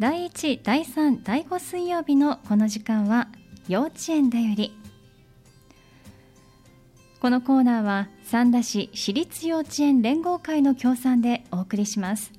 第1、第3、第5水曜日のこの時間は幼稚園だより。このコーナーは三田市私立幼稚園連合会の協賛でお送りします。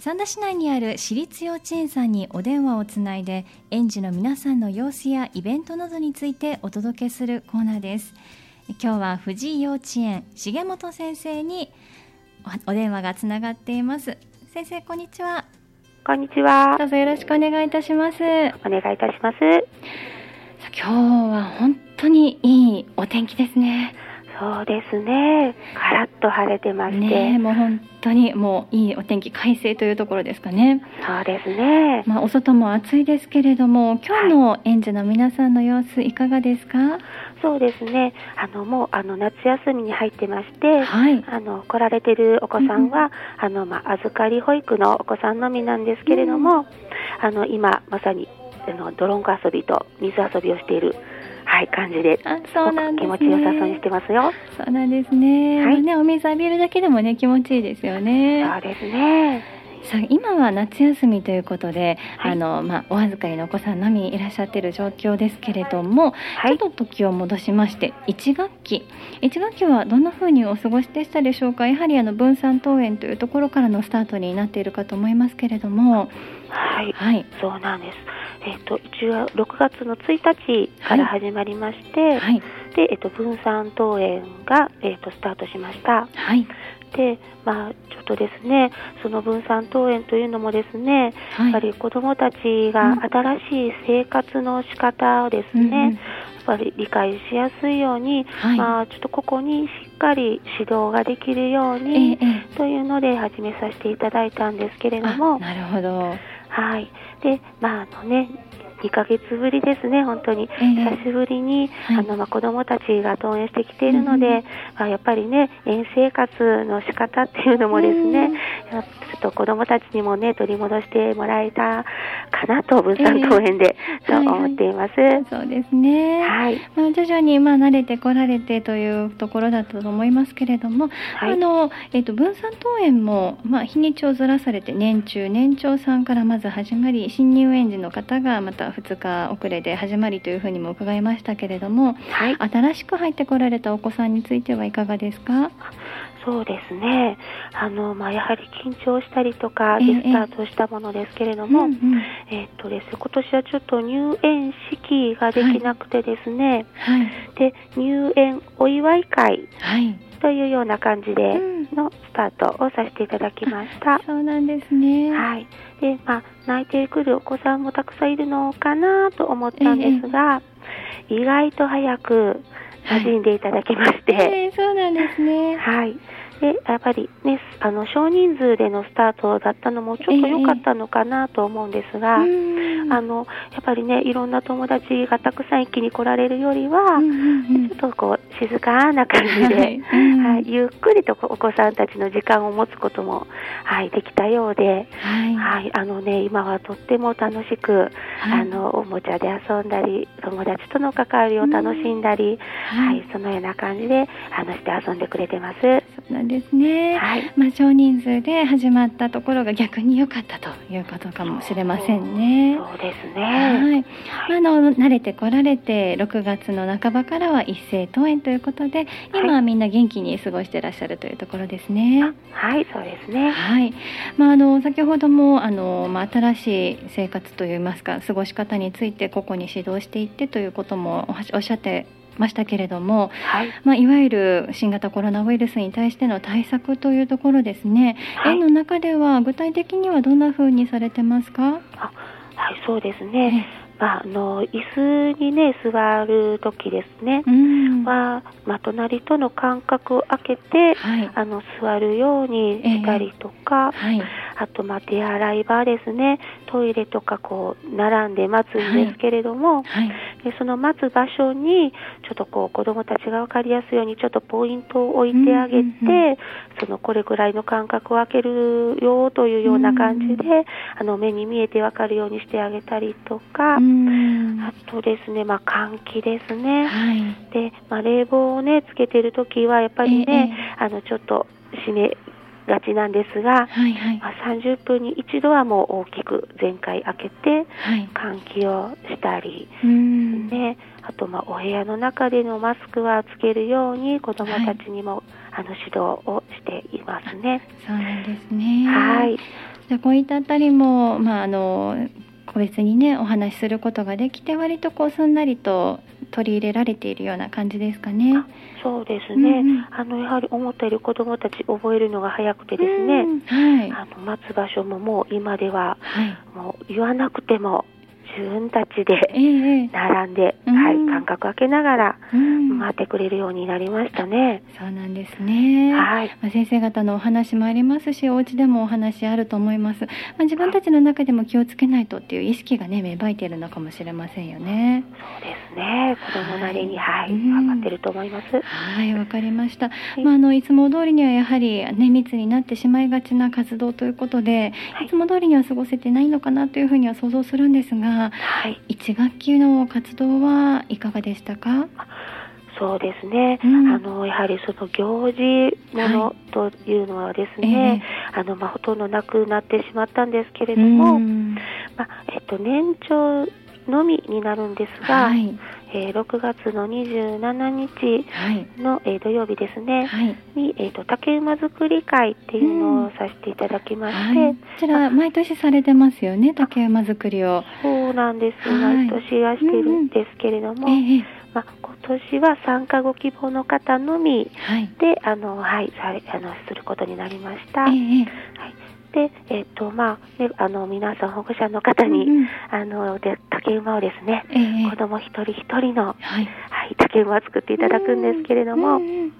三田市内にある私立幼稚園さんにお電話をつないで園児の皆さんの様子やイベントなどについてお届けするコーナーです。今日は藤井幼稚園重本先生にお電話がつながっています。先生こんにちは。こんにちは。どうぞよろしくお願いいたします。お願いいたします。今日は本当にいいお天気ですねそうですね。カラッと晴れてまして。ねもう本当にもういいお天気、快晴というところですかね。そうですね。まあお外も暑いですけれども、今日の園児の皆さんの様子いかがですか？はい、そうですね。あのもうあの夏休みに入ってまして、はい、あの来られてるお子さんは、うん、あのまあ預かり保育のお子さんのみなんですけれども、うん、あの今まさにあのドロンコ遊びと水遊びをしている。はい、感じで、あそうなんです、ね、気持ちよさそうにしてますよ。そうなんですね。はい、ね、お水浴びるだけでもね、気持ちいいですよね。そうですね。さあ今は夏休みということで、はい、あのまあ、お預かりのお子さんのみいらっしゃっている状況ですけれども、はい、ちょっと時を戻しまして1学期。1学期はどんなふうにお過ごしでしたでしょうか？やはりあの分散登園というところからのスタートになっているかと思いますけれども。はい、はい、そうなんです。えっ、と一応6月の1日から始まりまして、はい、でえっ、と分散登園がえっ、とスタートしました。はい。でまあちょっとですねその分散登園というのもですね、はい、やっぱり子どもたちが新しい生活の仕方をですね、うんやっぱり理解しやすいように、はい、まあちょっとここにしっかり指導ができるように、ええ、というので始めさせていただいたんですけれども。なるほど。はい。で、まあ、あのね、2ヶ月ぶりですね、本当に。えー、久しぶりに、はい、あの、まあ、子供たちが登園してきているので、うん、まあ、やっぱりね、園生活の仕方っていうのもですね、うん、ちょっと子供たちにもね、取り戻してもらえたかなと、分散登園で、えー、そう思っています、はいはい。そうですね。はい。まあ、徐々に、まあ、慣れてこられてというところだったと思いますけれども、はい、あの、えっ、ー、と、分散登園も、まあ、日にちをずらされて、年中、年長さんからまず始まり、新入園児の方がまた2日遅れで始まりというふうにも伺いましたけれども、はい、新しく入ってこられたお子さんについてはいかがですか？そうですね。あの、まあ、やはり緊張したりとかでスタートしたものですけれども、えー、うんうん、えっとですね、今年はちょっと入園式ができなくてですね、はい、で、入園お祝い会、はい。というような感じでのスタートをさせていただきました。うん、そうなんですね。はい。で、まあ、泣いてくるお子さんもたくさんいるのかなと思ったんですが、えー、意外と早く馴染んでいただきまして、はい、えー、そうなんですね。はい。でやっぱりねあの少人数でのスタートだったのもちょっと良かったのかなと思うんですが、えー、あのやっぱりねいろんな友達がたくさん一気に来られるよりは、うんうんうん、ちょっとこう静かな感じで、はい、はい、ゆっくりとお子さんたちの時間を持つことも、はい、できたようで、はい、はい、あのね今はとっても楽しく、あのおもちゃで遊んだり友達との関わりを楽しんだり、はい。そのような感じであのして遊んでくれてます。ですね、はい、まあ、少人数で始まったところが逆に良かったということかもしれませんね。そうですね、はい。あの慣れてこられて6月の半ばからは一斉登園ということで今はみんな元気に過ごしていらっしゃるというところですね。はいそうですね、はい。まあ、あの先ほどもあの、まあ、新しい生活といいますか過ごし方について個々に指導していってということもおっしゃってましたけれども、はい、まあ、いわゆる新型コロナウイルスに対しての対策というところですね、はい、園の中では具体的にはどんなふうにされてますか？あはいそうですね、まあ、あの椅子にね座る時ですね、うん、は、まあ、隣との間隔を空けて、はい、あの座るようにしたりとか、えーはい、あと、まあ、手洗い場ですね。トイレとかこう並んで待つんですけれども、はい、でその待つ場所にちょっとこう子どもたちが分かりやすいようにちょっとポイントを置いてあげて、うんうんうん、そのこれぐらいの間隔を空けるよというような感じで、うん、あの目に見えて分かるようにしてあげたりとか、うん、あとですね、まあ、換気ですね、はい、でまあ、冷房を、ね、つけてるときはやっぱりね、ええ、あのちょっと閉めがちなんですが、はいはい。まあ、30分に一度はもう大きく全開開けてはい。換気をしたり、うん。ね、あとまあお部屋の中でのマスクはつけるように子どもたちにも、あの指導をしていますね。そうなんですね。はい、じゃあこういったあたりも、まあ、あの個別にねお話しすることができて割とこうすんなりと取り入れられているような感じですかね。そうですね、うんうん。あのやはり思ったより子どもたち覚えるのが早くてですね、うんはい。あの待つ場所ももう今でははい。もう言わなくても自分たちえでえええ並んで、うん。はい、間隔空けながらうん。待ってくれるようになりましたね。そうなんですね。はい、まあ、先生方のお話もありますしお家でもお話あると思います、まあ、自分たちの中でも気をつけないとっていう意識がね芽生えているのかもしれませんよね。そうですね。子供なりに、はい、うん。頑張ってると思います。はいわかりました、い。まあ、あのいつも通りにはやはり、ね、密になってしまいがちな活動ということで、はい。い、つも通りには過ごせてないのかなというふうには想像するんですがはい、1学期の活動はいかがでしたか？そうですね。うん。あのやはりその行事ものというのはですね、あのまあほとんどなくなってしまったんですけれども、うん。まあえっと年長のみになるんですが、はい。えー6月の27日はい。の、えー土曜日ですね、はい。に、えー、と竹馬作り会っていうのをさせていただきまして、はい、こちら毎年されてますよね竹馬作りを。そうなんです、はい。毎年はしているんですけれども、ええ。まあ、今年は参加ご希望の方のみはい。であの、はい、されあのすることになりました。えはい、えで、えっ、とまあね、あの皆さん保護者の方に、うんうん。あので竹馬をですね、ええ。子供一人一人の、はい。はい、竹馬を作っていただくんですけれども、うんうん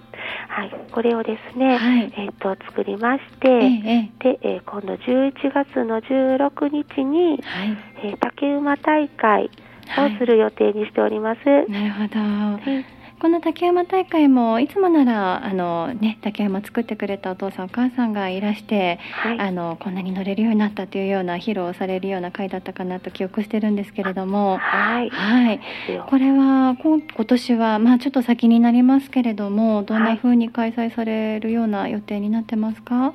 はい、これをですね、はい。えっ、と作りまして、ええで、えー今度11月の16日に、はい。えー竹馬大会をする予定にしております。なるほど。はいこの竹馬大会もいつもならあのね竹馬作ってくれたお父さんお母さんがいらして、はいあのこんなに乗れるようになったというような披露をされるような会だったかなと記憶してるんですけれども。はい。はい。これは今年はまあちょっと先になりますけれどもどんな風に開催されるような予定になってますか？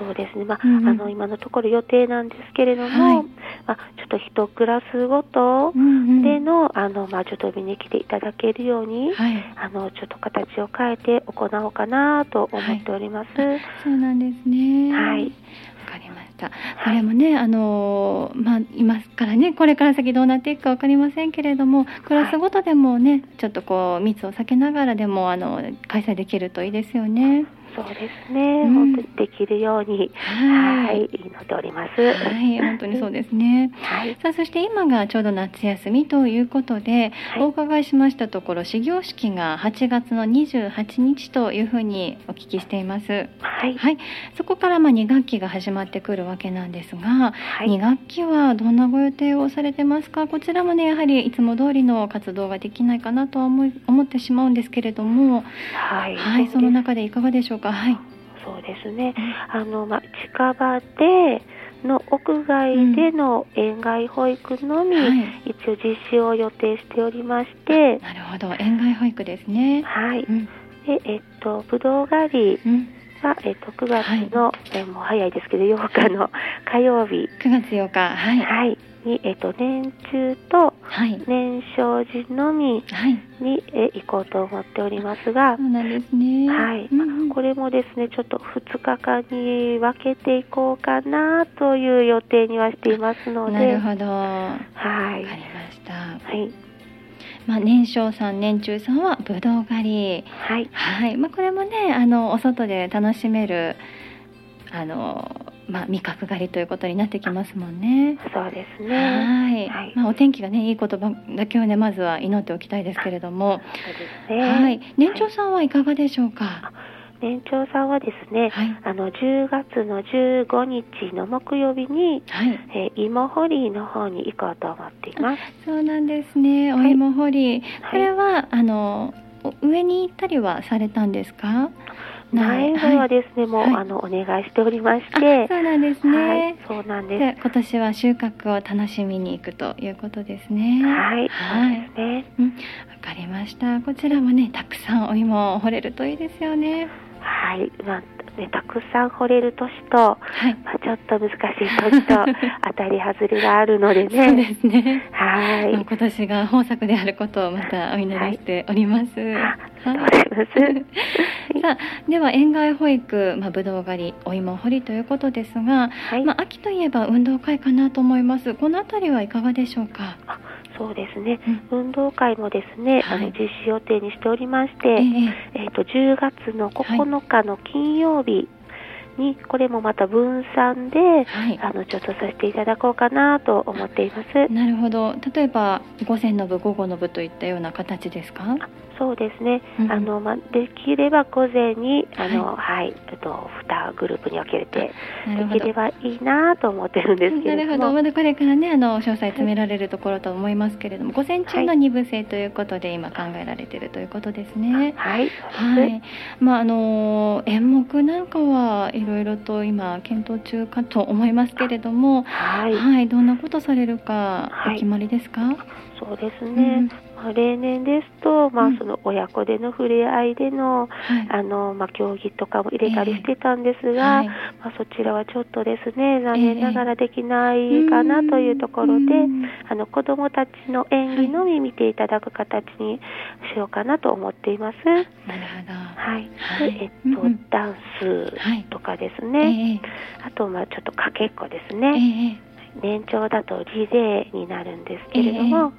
そうですね。まあ、うんうんあの今のところ予定なんですけれども、はいまあちょっと一クラスごとうんうんでの、あのまあちょっと見に来ていただけるように、はい。あのちょっと形を変えて行おうかなと思っております。そうなんですね。はいわかりました。これもね、あのまあ今からね、これから先どうなっていくかわかりませんけれども、クラスごとでもね、ちょっとこう密を避けながらでもあの開催できるといいですよね。そうですね。うん本当にできるように、ははいい、祈っております。はい、本当にそうですね。はい。さあそして今がちょうど夏休みということで、はいお伺いしましたところ始業式が8月の28日というふうにお聞きしています。はい。はい、そこからまあ2学期が始まってくるわけなんですが、はい2学期はどんなご予定をされてますか？こちらもねやはりいつも通りの活動ができないかなとは思い思ってしまうんですけれども、はい。はい、その中でいかがでしょうか？はい、そうですね。あの、まあ、近場での屋外での園外保育のみ、はい。一応実施を予定しておりまして、なるほど。園外保育ですね。はい。うん。で、えっと、ぶどう狩りうん、が、えっと、9月の、えもう早いですけど、8日の火曜日、9月8日。はい。はい、に、えっと、年中とはい。年少時のみはい。に、え行こうと思っておりますがそ、うなんですね。はい、これもですね、ちょっと2日間に分けていこうかなという予定にはしていますので、なるほど。わはい、かりました。はい、まあ年少さん年中さんはぶどう狩り。はい、はい、まあ、これもねあのお外で楽しめるあの、まあ、味覚狩りということになってきますもんね。そうですね。はい、はいまあ、お天気がねいいことばだけをねまずは祈っておきたいですけれども、そうですね。はい、年長さんはいかがでしょうか？年長さんはですね、はい、あの10月の15日の木曜日に、はい、えー芋掘りの方に行こうと思っています。そうなんですね。おはい芋掘り、はいこれはあのお上に行ったりはされたんですか？前はいはですね、もう、はいあのお願いしておりましあて、そうなんですね。はい、そうなんです。今年は収穫を楽しみに行くということですね。はい、はいそうですね。うん、わかりました。こちらもね、たくさんお芋を掘れるといいですよね。はい、まあねたくさん掘れる年と、はい、まあ、ちょっと難しい年と 当たり外れがあるのでね。そうですね。はい。今年が豊作であることをまたお祈りしております、はい、ありがとうござい。ます さあでは園外保育、まあ、ぶどう狩りお芋掘りということですが、はい、まあ、秋といえば運動会かなと思います。このあたりはいかがでしょうか？そうですね、うん、運動会もですね、はい、あの実施予定にしておりまして、えー、えーと10月の9日の金曜日、にこれもまた分散で、はい、あのちょっとさせていただこうかなと思っています。なるほど。例えば午前の部午後の部といったような形ですか？そうですね、うん、あのまあ、できれば午前にあの、はい、えっと、2グループに分けれてできればいいなと思ってるんですけなるほど。まだこれからねあの詳細詰められるところと思いますけれども、はい、午前中の2部制ということで今考えられているということですね。はい、はい、まああの演目なんかはいろいろと今検討中かと思いますけれども、はい、はい、どんなことされるかお決まりですか？そうですね、まあ、例年ですと、まあ、その親子での触れ合いでの,、あのまあ、競技とかも入れたりしてたんですが、えーはい、まあ、そちらはちょっとですね残念ながらできないかなというところで、えー、あの子どもたちの演技のみ見ていただく形にしようかなと思っています。なるほど。はい、でえっと、ダンスとかですね、えー、あとまあちょっとかけっこですね、年長だとリレーになるんですけれども、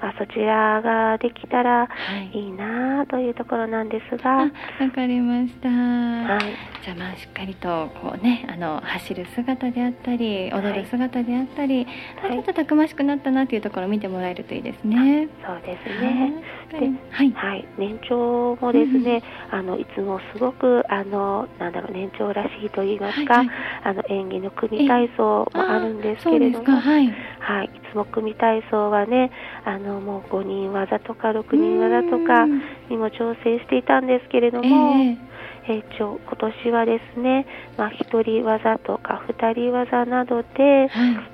まあ、そちらができたらい。いなというところなんですが。わ、かりました。はい。じゃあまあしっかりとこうねあの走る姿であったり踊る姿であったり、はい、ちょっとたくましくなったなというところを見てもらえるといいですね。そうですね。で、はい、はい、年長もですね、うん、あのいつもすごくあのなんだろう年長らしいと言いますか、はいはい、あの演技の組体操もあるんですけれども、はい、はい、い組体操はねあのもう5人技とか6人技とかにも挑戦していたんですけれども。えーえー、今年はですね、まあ、1人技とか2人技などで、はい、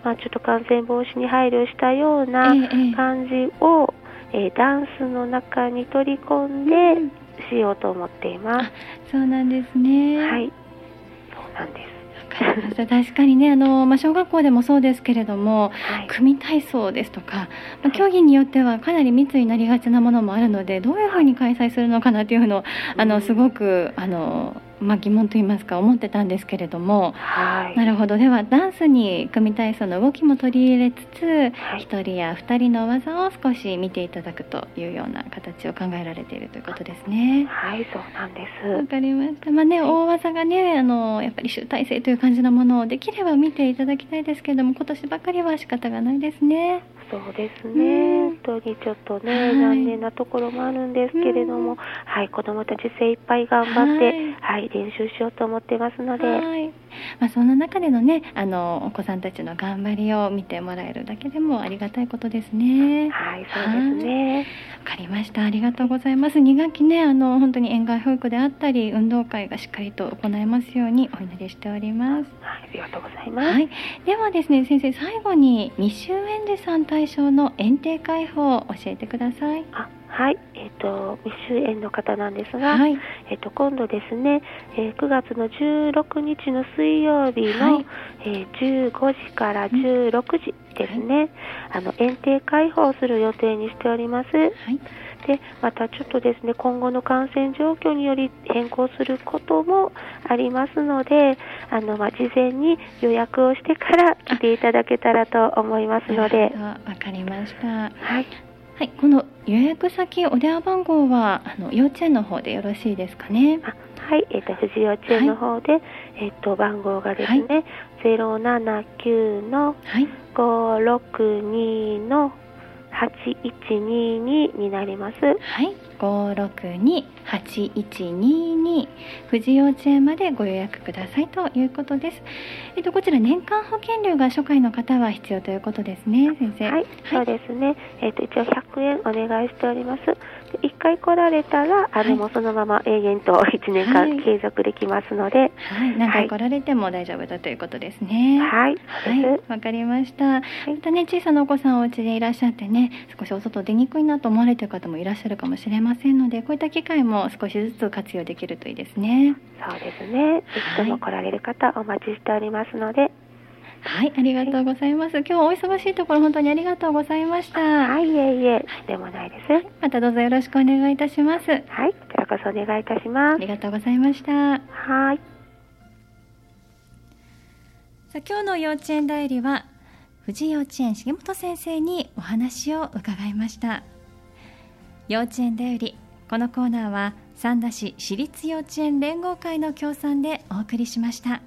まあ、ちょっと感染防止に配慮したような感じを、えー、えー、ダンスの中に取り込んでしようと思っています。そうなんですね。はい、そうなんです。確かにねあの、まあ、小学校でもそうですけれども、はい、組体操ですとか、まあ、競技によってはかなり密になりがちなものもあるのでどういうふうに開催するのかなというのをあのすごくあのまあ、疑問といいますか思ってたんですけれども、はい、なるほど。ではダンスに組体操の動きも取り入れつつ、はい、1人や2人の技を少し見ていただくというような形を考えられているということですね。はいそうなんです。わかりました、まあね、大技がねあのやっぱり集大成という感じのものをできれば見ていただきたいですけれども今年ばかりは仕方がない。ですね。そうですね、本当にちょっとね、はい、残念なところもあるんですけれども、はい、子どもたち精一杯頑張って、はい、はい、練習しようと思ってますので、はいまあ、そんな中でのねあのお子さんたちの頑張りを見てもらえるだけでもありがたいことですね。はいそうですねわかりましたありがとうございます2学期ねあの本当に園外保育であったり運動会がしっかりと行えますようにお祈りしております。はい、ありがとうございます。はい、ではですね先生最後に未就園児さん対象の園庭開放を教えてください。あはい、えっ、ー、と未就園の方なんですが、はい、えっ、ー、と今度ですね、えー、9月の16日の水曜日の、はい、えー、15時から16時ですね、はい、あの園庭開放する予定にしております。はい。でまたちょっとですね今後の感染状況により変更することもありますのであの、まあ、事前に予約をしてから来ていただけたらと思いますので。わかりました、はいはい、この予約先お電話番号はあの幼稚園の方でよろしいですかね？はい、えっ、ー、と富士幼稚園の方で、はい、えっ、と番号がですね、ゼロ七九の五六二の8122になります。はい、562-8122富士幼稚園までご予約くださいということです。えっとこちら年間保険料が初回の方は必要ということですね、先生。はい、はい、そうですね。えっと一応100円お願いしております。1回来られたら、あの、もうそのまま永遠と1年間継続できますので、はい、何回来られても大丈夫だということですね。はい、はい、わかりました。またね、小さなお子さんお家でいらっしゃってね、少しお外出にくいなと思われている方もいらっしゃるかもしれませんので、こういった機会も少しずつ活用できるといいですね。そうですね。ぜひとも来られる方、お待ちしておりますので、はい、ありがとうございます。今日はお忙しいところ本当にありがとうございました。はい、いえいえ、でもないです。またどうぞよろしくお願いいたします。はい、こちらこそお願いいたします。ありがとうございました。はい。さあ、今日の幼稚園代理は富士幼稚園重本先生にお話を伺いました。幼稚園代理このコーナーは三田市私立幼稚園連合会の協賛でお送りしました。